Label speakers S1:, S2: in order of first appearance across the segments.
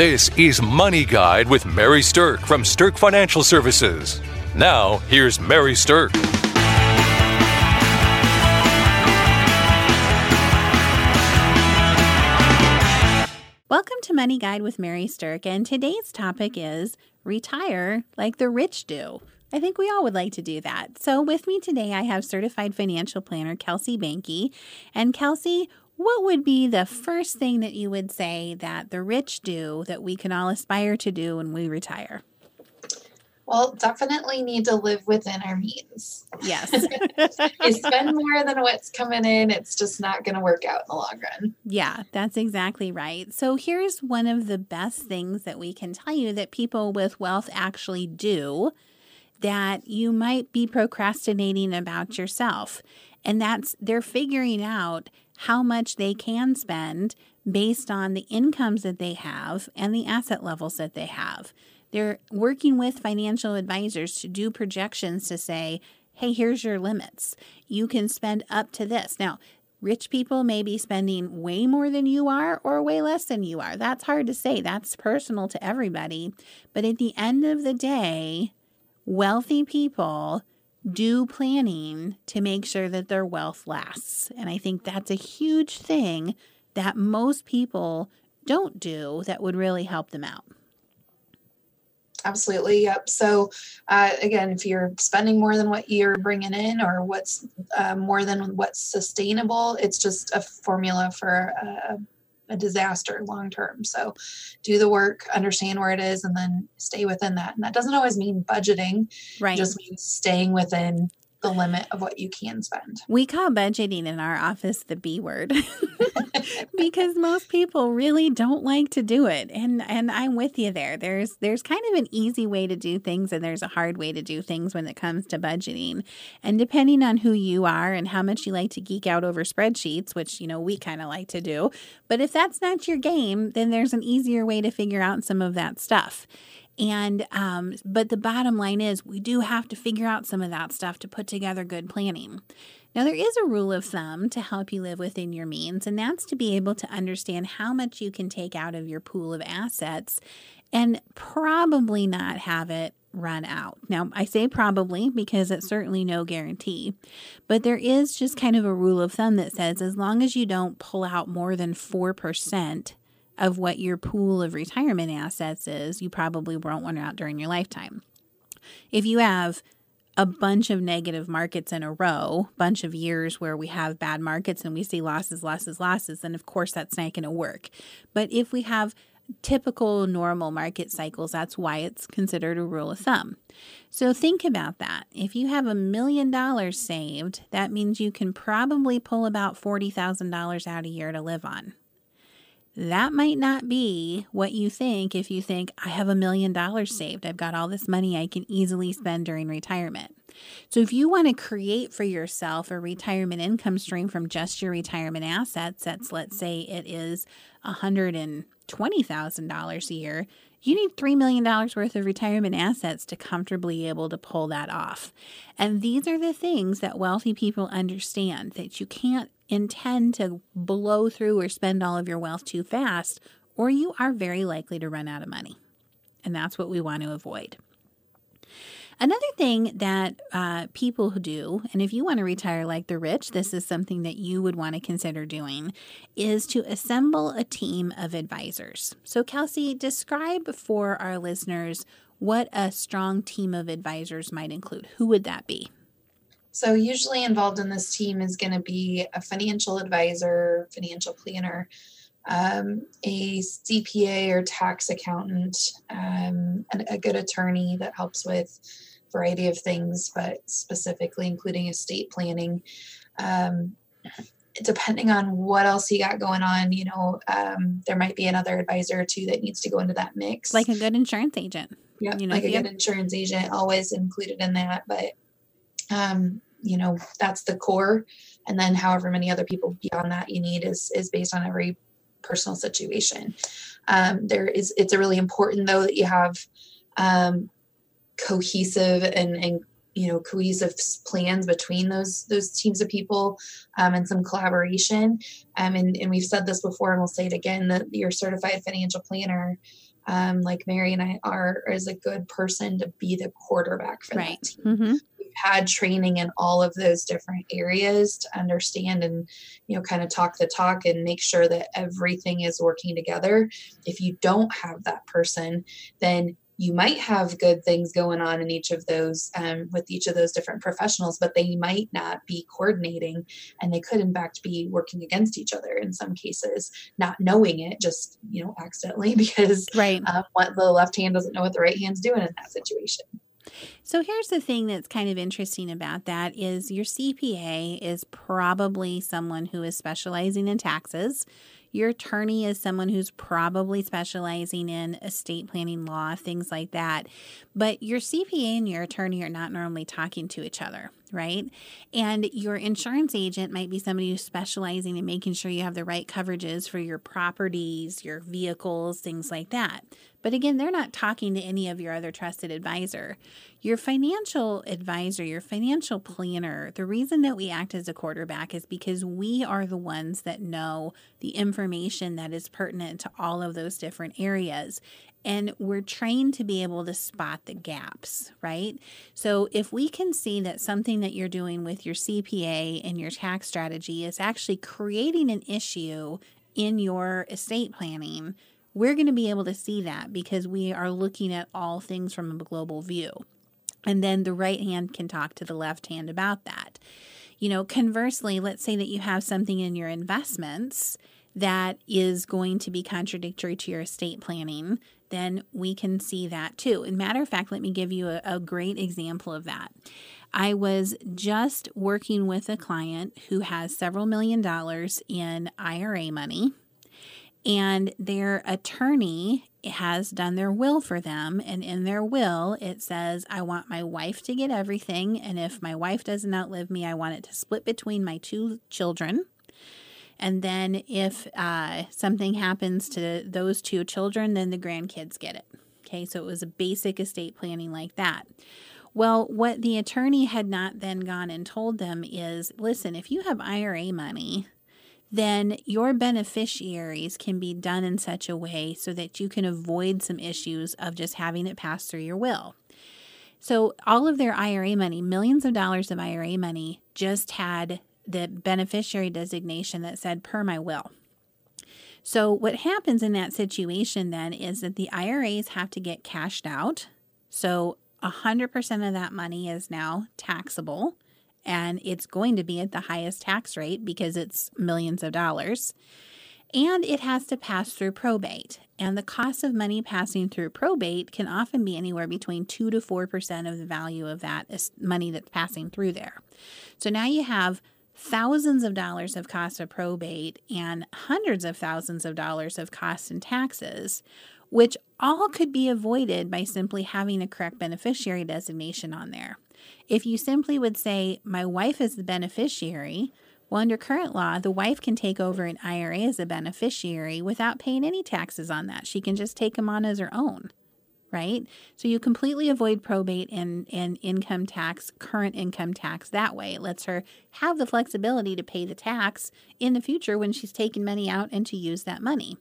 S1: This is Money Guide with Mary Stirk from Stirk Financial Services. Now, here's Mary Stirk.
S2: Welcome to Money Guide with Mary Stirk, and today's topic is retire like the rich do. I think we all would like to do that. So, with me today, I have certified financial planner Kelsey Banky. And, Kelsey, what would be the first thing that you would say that the rich do that we can all aspire to do when we retire?
S3: Well, definitely need to live within our means.
S2: Yes.
S3: you spend more than what's coming in, it's just not going to work out in the long run.
S2: Yeah, that's exactly right. So, here's one of the best things that we can tell you that people with wealth actually do that you might be procrastinating about yourself. And that's they're figuring out how much they can spend based on the incomes that they have and the asset levels that they have. They're working with financial advisors to do projections to say, hey, here's your limits. You can spend up to this. Now, rich people may be spending way more than you are or way less than you are. That's hard to say. That's personal to everybody. But at the end of the day, wealthy people do planning to make sure that their wealth lasts. And I think that's a huge thing that most people don't do that would really help them out.
S3: Absolutely. Yep. So, uh, again, if you're spending more than what you're bringing in or what's uh, more than what's sustainable, it's just a formula for uh, a disaster long term. So do the work, understand where it is, and then stay within that. And that doesn't always mean budgeting. Right. It just means staying within the limit of what you can spend.
S2: We call budgeting in our office the B word because most people really don't like to do it. And and I'm with you there. There's there's kind of an easy way to do things and there's a hard way to do things when it comes to budgeting. And depending on who you are and how much you like to geek out over spreadsheets, which you know we kind of like to do, but if that's not your game, then there's an easier way to figure out some of that stuff. And, um, but the bottom line is we do have to figure out some of that stuff to put together good planning. Now, there is a rule of thumb to help you live within your means, and that's to be able to understand how much you can take out of your pool of assets and probably not have it run out. Now, I say probably because it's certainly no guarantee, but there is just kind of a rule of thumb that says as long as you don't pull out more than 4% of what your pool of retirement assets is, you probably won't run out during your lifetime. If you have a bunch of negative markets in a row, bunch of years where we have bad markets and we see losses, losses, losses, then of course that's not going to work. But if we have typical normal market cycles, that's why it's considered a rule of thumb. So think about that. If you have a million dollars saved, that means you can probably pull about $40,000 out a year to live on. That might not be what you think if you think, I have a million dollars saved. I've got all this money I can easily spend during retirement. So, if you want to create for yourself a retirement income stream from just your retirement assets, that's let's say it is $120,000 a year, you need $3 million worth of retirement assets to comfortably able to pull that off. And these are the things that wealthy people understand that you can't intend to blow through or spend all of your wealth too fast, or you are very likely to run out of money. And that's what we want to avoid. Another thing that uh, people do, and if you want to retire like the rich, this is something that you would want to consider doing, is to assemble a team of advisors. So, Kelsey, describe for our listeners what a strong team of advisors might include. Who would that be?
S3: So, usually involved in this team is going to be a financial advisor, financial planner, um, a CPA or tax accountant, um, and a good attorney that helps with variety of things, but specifically including estate planning. Um, depending on what else you got going on, you know, um, there might be another advisor or two that needs to go into that mix.
S2: Like a good insurance agent.
S3: Yeah, you know, like a good insurance agent, always included in that. But um, you know, that's the core. And then however many other people beyond that you need is is based on every personal situation. Um, there is it's a really important though that you have um, cohesive and, and you know cohesive plans between those those teams of people um, and some collaboration um, and, and we've said this before and we'll say it again that your certified financial planner um, like mary and i are is a good person to be the quarterback for right. that team mm-hmm. we've had training in all of those different areas to understand and you know kind of talk the talk and make sure that everything is working together if you don't have that person then you might have good things going on in each of those um, with each of those different professionals but they might not be coordinating and they could in fact be working against each other in some cases not knowing it just you know accidentally because
S2: right
S3: uh, what the left hand doesn't know what the right hand's doing in that situation
S2: so here's the thing that's kind of interesting about that is your CPA is probably someone who is specializing in taxes. Your attorney is someone who's probably specializing in estate planning law, things like that. But your CPA and your attorney are not normally talking to each other, right? And your insurance agent might be somebody who's specializing in making sure you have the right coverages for your properties, your vehicles, things like that. But again, they're not talking to any of your other trusted advisor. Your financial advisor, your financial planner, the reason that we act as a quarterback is because we are the ones that know the information that is pertinent to all of those different areas. And we're trained to be able to spot the gaps, right? So if we can see that something that you're doing with your CPA and your tax strategy is actually creating an issue in your estate planning, we're going to be able to see that because we are looking at all things from a global view. And then the right hand can talk to the left hand about that. You know, conversely, let's say that you have something in your investments that is going to be contradictory to your estate planning, then we can see that too. And matter of fact, let me give you a, a great example of that. I was just working with a client who has several million dollars in IRA money and their attorney has done their will for them. And in their will, it says, I want my wife to get everything. And if my wife doesn't outlive me, I want it to split between my two children. And then if uh, something happens to those two children, then the grandkids get it. Okay, so it was a basic estate planning like that. Well, what the attorney had not then gone and told them is listen, if you have IRA money, then your beneficiaries can be done in such a way so that you can avoid some issues of just having it pass through your will. So, all of their IRA money, millions of dollars of IRA money, just had the beneficiary designation that said, per my will. So, what happens in that situation then is that the IRAs have to get cashed out. So, 100% of that money is now taxable and it's going to be at the highest tax rate because it's millions of dollars. And it has to pass through probate. And the cost of money passing through probate can often be anywhere between 2 to 4% of the value of that money that's passing through there. So now you have thousands of dollars of cost of probate and hundreds of thousands of dollars of costs and taxes, which all could be avoided by simply having a correct beneficiary designation on there. If you simply would say, My wife is the beneficiary, well, under current law, the wife can take over an IRA as a beneficiary without paying any taxes on that. She can just take them on as her own, right? So you completely avoid probate and, and income tax, current income tax that way. It lets her have the flexibility to pay the tax in the future when she's taking money out and to use that money.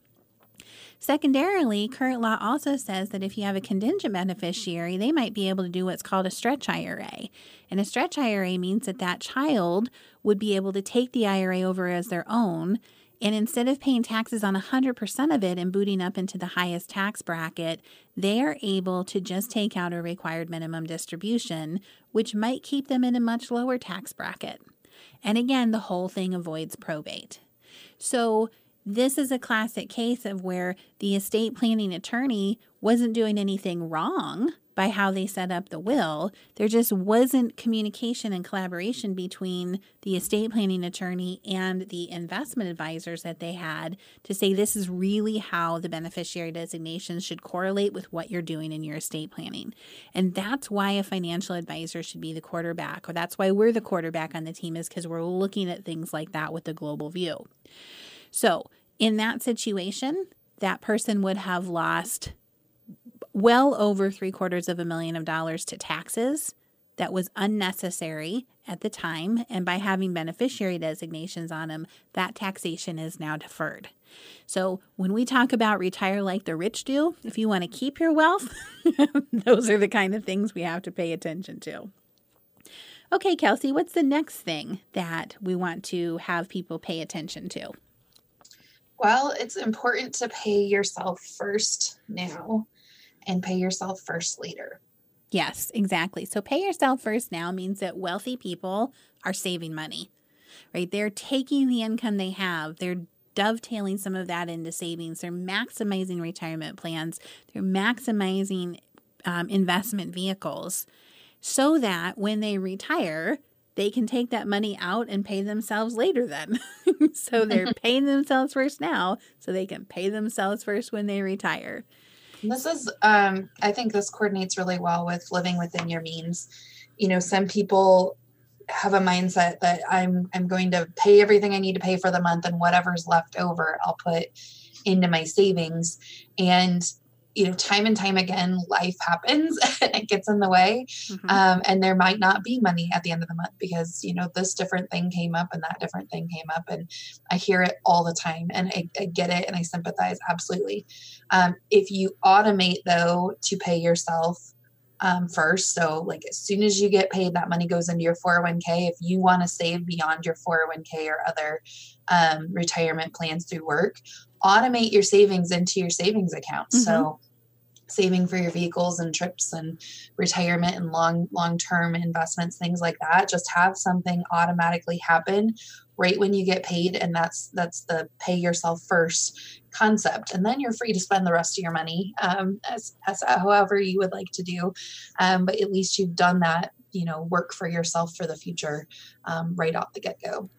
S2: Secondarily, current law also says that if you have a contingent beneficiary, they might be able to do what's called a stretch IRA. And a stretch IRA means that that child would be able to take the IRA over as their own. And instead of paying taxes on 100% of it and booting up into the highest tax bracket, they are able to just take out a required minimum distribution, which might keep them in a much lower tax bracket. And again, the whole thing avoids probate. So this is a classic case of where the estate planning attorney wasn't doing anything wrong by how they set up the will. There just wasn't communication and collaboration between the estate planning attorney and the investment advisors that they had to say this is really how the beneficiary designations should correlate with what you're doing in your estate planning. And that's why a financial advisor should be the quarterback, or that's why we're the quarterback on the team, is because we're looking at things like that with a global view. So, in that situation, that person would have lost well over three quarters of a million of dollars to taxes that was unnecessary at the time, and by having beneficiary designations on them, that taxation is now deferred. So, when we talk about retire like the rich do, if you want to keep your wealth, those are the kind of things we have to pay attention to. Okay, Kelsey, what's the next thing that we want to have people pay attention to?
S3: Well, it's important to pay yourself first now and pay yourself first later.
S2: Yes, exactly. So pay yourself first now means that wealthy people are saving money, right? They're taking the income they have, they're dovetailing some of that into savings, they're maximizing retirement plans, they're maximizing um, investment vehicles so that when they retire, they can take that money out and pay themselves later then. so they're paying themselves first now so they can pay themselves first when they retire.
S3: This is, um, I think this coordinates really well with living within your means. You know, some people have a mindset that I'm I'm going to pay everything I need to pay for the month and whatever's left over I'll put into my savings and you know time and time again life happens and it gets in the way mm-hmm. um, and there might not be money at the end of the month because you know this different thing came up and that different thing came up and i hear it all the time and i, I get it and i sympathize absolutely um, if you automate though to pay yourself um, first. So, like, as soon as you get paid, that money goes into your 401k. If you want to save beyond your 401k or other um, retirement plans through work, automate your savings into your savings account. Mm-hmm. So saving for your vehicles and trips and retirement and long long term investments things like that just have something automatically happen right when you get paid and that's that's the pay yourself first concept. And then you're free to spend the rest of your money um, as, as however you would like to do. Um, but at least you've done that you know work for yourself for the future um, right off the get-go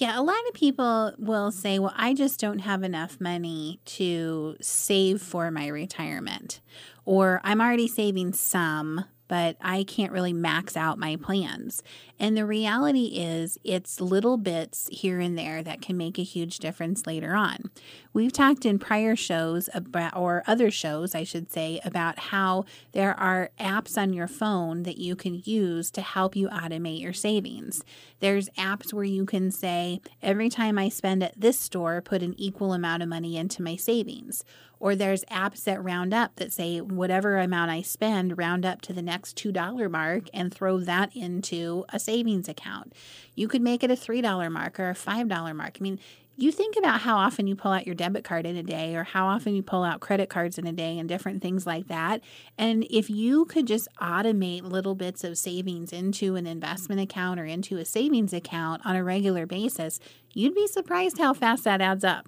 S2: yeah, a lot of people will say, well, I just don't have enough money to save for my retirement. Or I'm already saving some, but I can't really max out my plans. And the reality is, it's little bits here and there that can make a huge difference later on. We've talked in prior shows about, or other shows, I should say, about how there are apps on your phone that you can use to help you automate your savings. There's apps where you can say, every time I spend at this store, put an equal amount of money into my savings or there's apps that round up that say whatever amount I spend, round up to the next $2 mark and throw that into a savings account. You could make it a $3 mark or a $5 mark. I mean, you think about how often you pull out your debit card in a day or how often you pull out credit cards in a day and different things like that. And if you could just automate little bits of savings into an investment account or into a savings account on a regular basis, you'd be surprised how fast that adds up.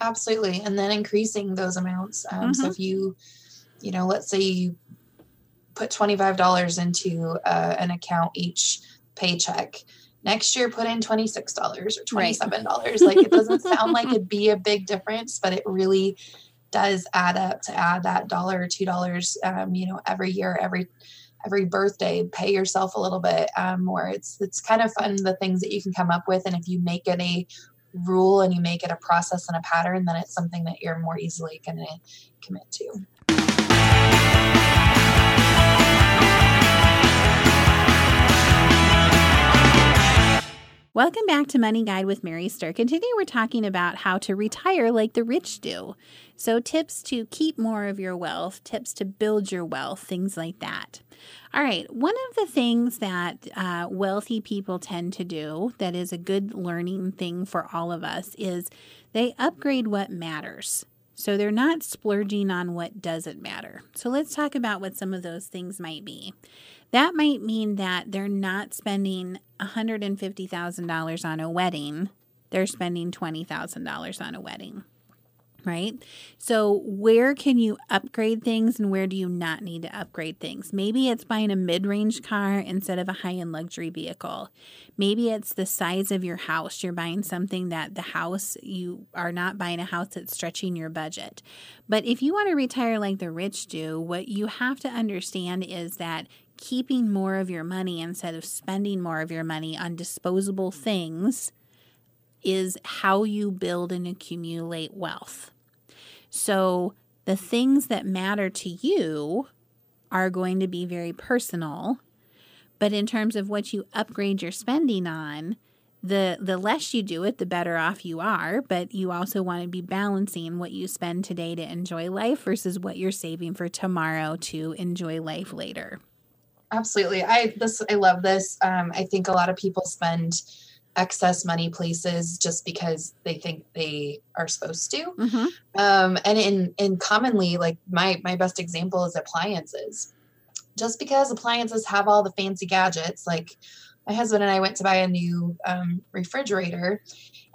S3: Absolutely. And then increasing those amounts. Um, mm-hmm. So if you, you know, let's say you put $25 into uh, an account each paycheck. Next year, put in $26 or $27. Right. like it doesn't sound like it'd be a big difference, but it really does add up to add that dollar or two dollars, um, you know, every year, every every birthday pay yourself a little bit um, more it's it's kind of fun the things that you can come up with and if you make it a rule and you make it a process and a pattern, then it's something that you're more easily going to commit to.
S2: Welcome back to Money Guide with Mary Stirk, and today we're talking about how to retire like the rich do. So, tips to keep more of your wealth, tips to build your wealth, things like that. All right, one of the things that uh, wealthy people tend to do that is a good learning thing for all of us is they upgrade what matters. So they're not splurging on what doesn't matter. So let's talk about what some of those things might be. That might mean that they're not spending $150,000 on a wedding, they're spending $20,000 on a wedding right? So, where can you upgrade things and where do you not need to upgrade things? Maybe it's buying a mid range car instead of a high end luxury vehicle. Maybe it's the size of your house. You're buying something that the house, you are not buying a house that's stretching your budget. But if you want to retire like the rich do, what you have to understand is that keeping more of your money instead of spending more of your money on disposable things is how you build and accumulate wealth. So the things that matter to you are going to be very personal, But in terms of what you upgrade your spending on, the the less you do it, the better off you are. But you also want to be balancing what you spend today to enjoy life versus what you're saving for tomorrow to enjoy life later.
S3: Absolutely, I this I love this. Um, I think a lot of people spend excess money places just because they think they are supposed to.
S2: Mm-hmm.
S3: Um, and in in commonly, like my my best example is appliances. Just because appliances have all the fancy gadgets, like my husband and I went to buy a new um, refrigerator,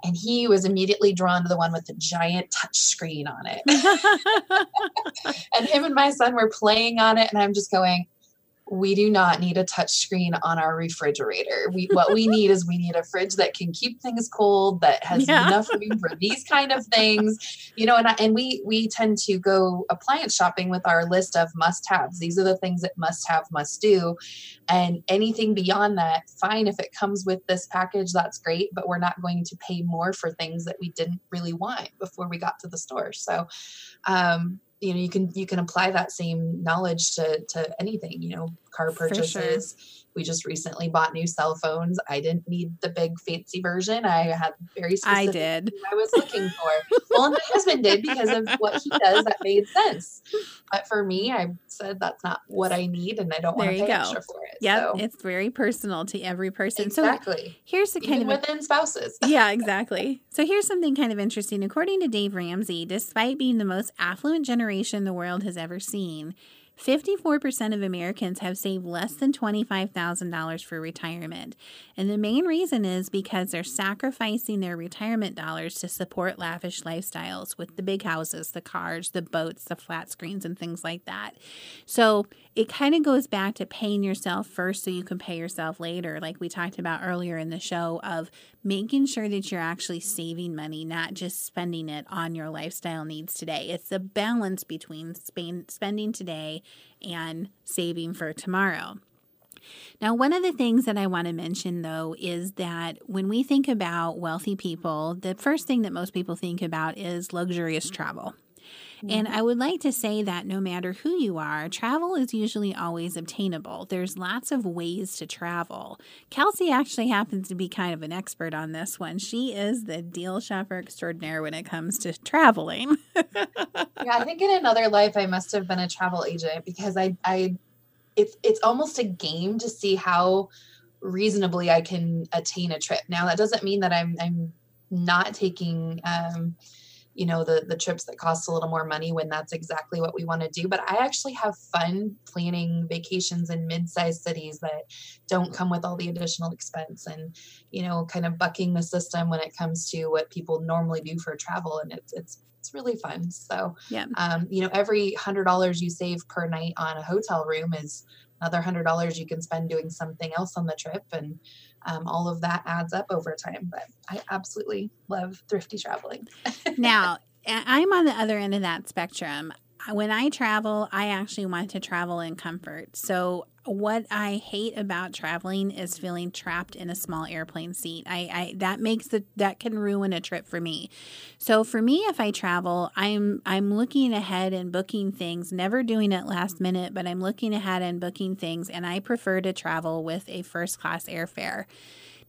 S3: and he was immediately drawn to the one with the giant touch screen on it. and him and my son were playing on it, and I'm just going, we do not need a touch screen on our refrigerator. We what we need is we need a fridge that can keep things cold, that has yeah. enough room for these kind of things. You know, and I, and we we tend to go appliance shopping with our list of must-haves. These are the things that must have, must do. And anything beyond that, fine if it comes with this package, that's great, but we're not going to pay more for things that we didn't really want before we got to the store. So um you know you can you can apply that same knowledge to to anything you know car purchases. We just recently bought new cell phones. I didn't need the big fancy version. I had very specific
S2: i did
S3: i was looking for. Well my husband did because of what he does that made sense. But for me i said that's not what i need and i don't want to pay go. extra for it
S2: yeah so. it's very personal to every person.
S3: Exactly.
S2: so here's the kind
S3: Even of within spouses.
S2: Yeah exactly. So here's something kind of interesting. According to dave ramsey despite being the most affluent generation the world has ever seen 54% of Americans have saved less than $25,000 for retirement. And the main reason is because they're sacrificing their retirement dollars to support lavish lifestyles with the big houses, the cars, the boats, the flat screens, and things like that. So it kind of goes back to paying yourself first so you can pay yourself later, like we talked about earlier in the show, of making sure that you're actually saving money, not just spending it on your lifestyle needs today. It's the balance between spending today and saving for tomorrow. Now, one of the things that I want to mention though is that when we think about wealthy people, the first thing that most people think about is luxurious travel. And I would like to say that no matter who you are, travel is usually always obtainable. There's lots of ways to travel. Kelsey actually happens to be kind of an expert on this one. She is the deal shopper extraordinaire when it comes to traveling.
S3: yeah, I think in another life I must have been a travel agent because I I it's it's almost a game to see how reasonably I can attain a trip. Now that doesn't mean that I'm I'm not taking um you know the the trips that cost a little more money when that's exactly what we want to do. But i actually have fun planning vacations in mid-sized cities that don't mm. come with all the additional expense and you know kind of bucking the system when it comes to what people normally do for travel. And it's it's it's really fun so
S2: yeah
S3: um, you know every hundred dollars you save per night on a hotel room is another hundred dollars you can spend doing something else on the trip and um, all of that adds up over time. But I absolutely love thrifty traveling.
S2: now, I'm on the other end of that spectrum. When I travel, I actually want to travel in comfort. So what I hate about traveling is feeling trapped in a small airplane seat. I, I that makes the that can ruin a trip for me. So for me, if I travel, I'm I'm looking ahead and booking things, never doing it last minute, but I'm looking ahead and booking things, and I prefer to travel with a first class airfare.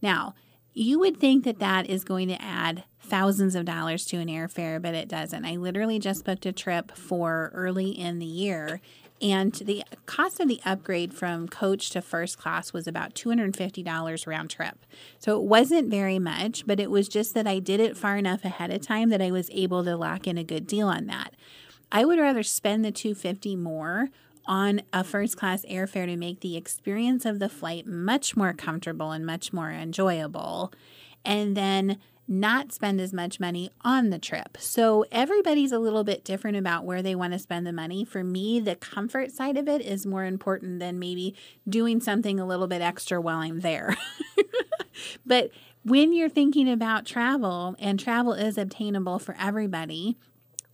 S2: Now, you would think that that is going to add thousands of dollars to an airfare, but it doesn't. I literally just booked a trip for early in the year and the cost of the upgrade from coach to first class was about $250 round trip. So it wasn't very much, but it was just that I did it far enough ahead of time that I was able to lock in a good deal on that. I would rather spend the 250 more on a first class airfare to make the experience of the flight much more comfortable and much more enjoyable. And then not spend as much money on the trip. So everybody's a little bit different about where they want to spend the money. For me, the comfort side of it is more important than maybe doing something a little bit extra while I'm there. but when you're thinking about travel, and travel is obtainable for everybody,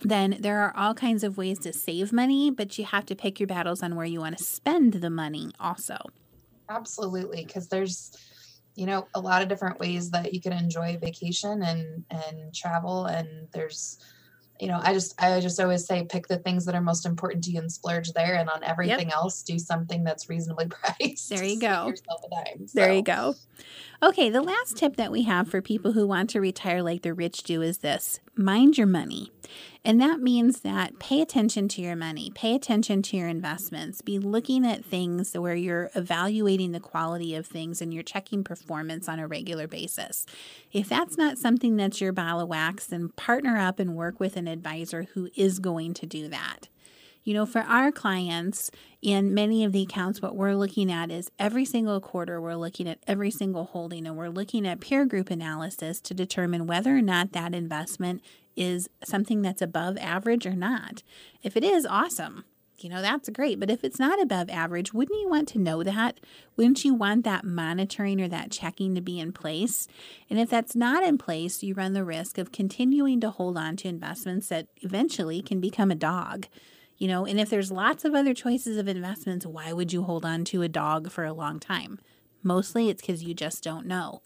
S2: then there are all kinds of ways to save money, but you have to pick your battles on where you want to spend the money also.
S3: Absolutely, because there's you know a lot of different ways that you can enjoy vacation and and travel and there's you know, I just I just always say pick the things that are most important to you and splurge there, and on everything yep. else, do something that's reasonably priced.
S2: There you go. Dime, so. There you go. Okay, the last tip that we have for people who want to retire like the rich do is this mind your money. And that means that pay attention to your money, pay attention to your investments, be looking at things where you're evaluating the quality of things and you're checking performance on a regular basis. If that's not something that's your ball of wax, then partner up and work with an advisor who is going to do that. You know, for our clients in many of the accounts, what we're looking at is every single quarter, we're looking at every single holding and we're looking at peer group analysis to determine whether or not that investment is something that's above average or not. If it is, awesome. You know, that's great. But if it's not above average, wouldn't you want to know that? Wouldn't you want that monitoring or that checking to be in place? And if that's not in place, you run the risk of continuing to hold on to investments that eventually can become a dog. You know, and if there's lots of other choices of investments, why would you hold on to a dog for a long time? Mostly it's because you just don't know.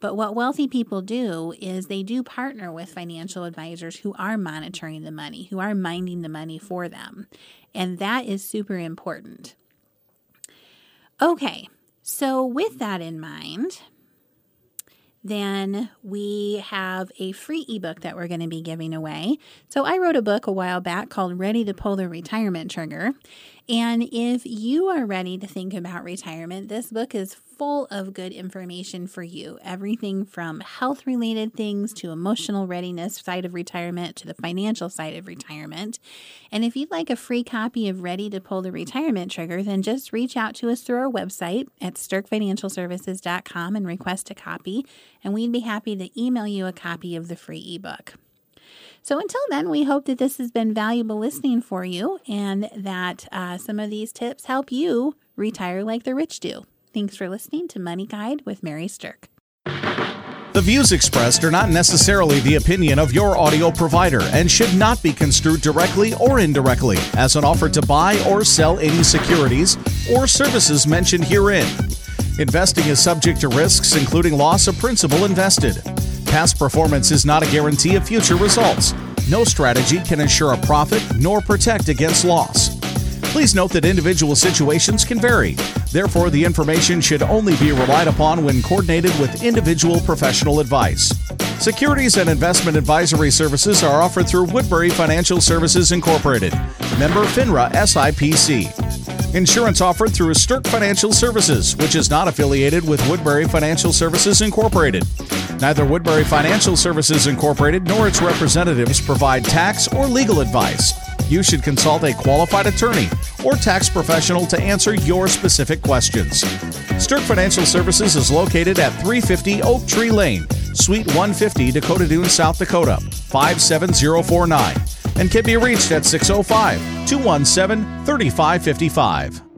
S2: But what wealthy people do is they do partner with financial advisors who are monitoring the money, who are minding the money for them. And that is super important. Okay, so with that in mind, then we have a free ebook that we're going to be giving away. So I wrote a book a while back called Ready to Pull the Retirement Trigger. And if you are ready to think about retirement, this book is full of good information for you. Everything from health related things to emotional readiness side of retirement to the financial side of retirement. And if you'd like a free copy of Ready to Pull the Retirement Trigger, then just reach out to us through our website at stirkfinancialservices.com and request a copy. And we'd be happy to email you a copy of the free ebook. So until then, we hope that this has been valuable listening for you and that uh, some of these tips help you retire like the rich do. Thanks for listening to Money Guide with Mary Stirk.
S4: The views expressed are not necessarily the opinion of your audio provider and should not be construed directly or indirectly as an offer to buy or sell any securities or services mentioned herein. Investing is subject to risks, including loss of principal invested. Past performance is not a guarantee of future results. No strategy can ensure a profit nor protect against loss. Please note that individual situations can vary. Therefore, the information should only be relied upon when coordinated with individual professional advice. Securities and investment advisory services are offered through Woodbury Financial Services Incorporated, member FINRA SIPC. Insurance offered through Stirk Financial Services, which is not affiliated with Woodbury Financial Services Incorporated. Neither Woodbury Financial Services Incorporated nor its representatives provide tax or legal advice you should consult a qualified attorney or tax professional to answer your specific questions. Stirk Financial Services is located at 350 Oak Tree Lane, Suite 150, Dakota Dunes, South Dakota, 57049, and can be reached at 605 217 3555.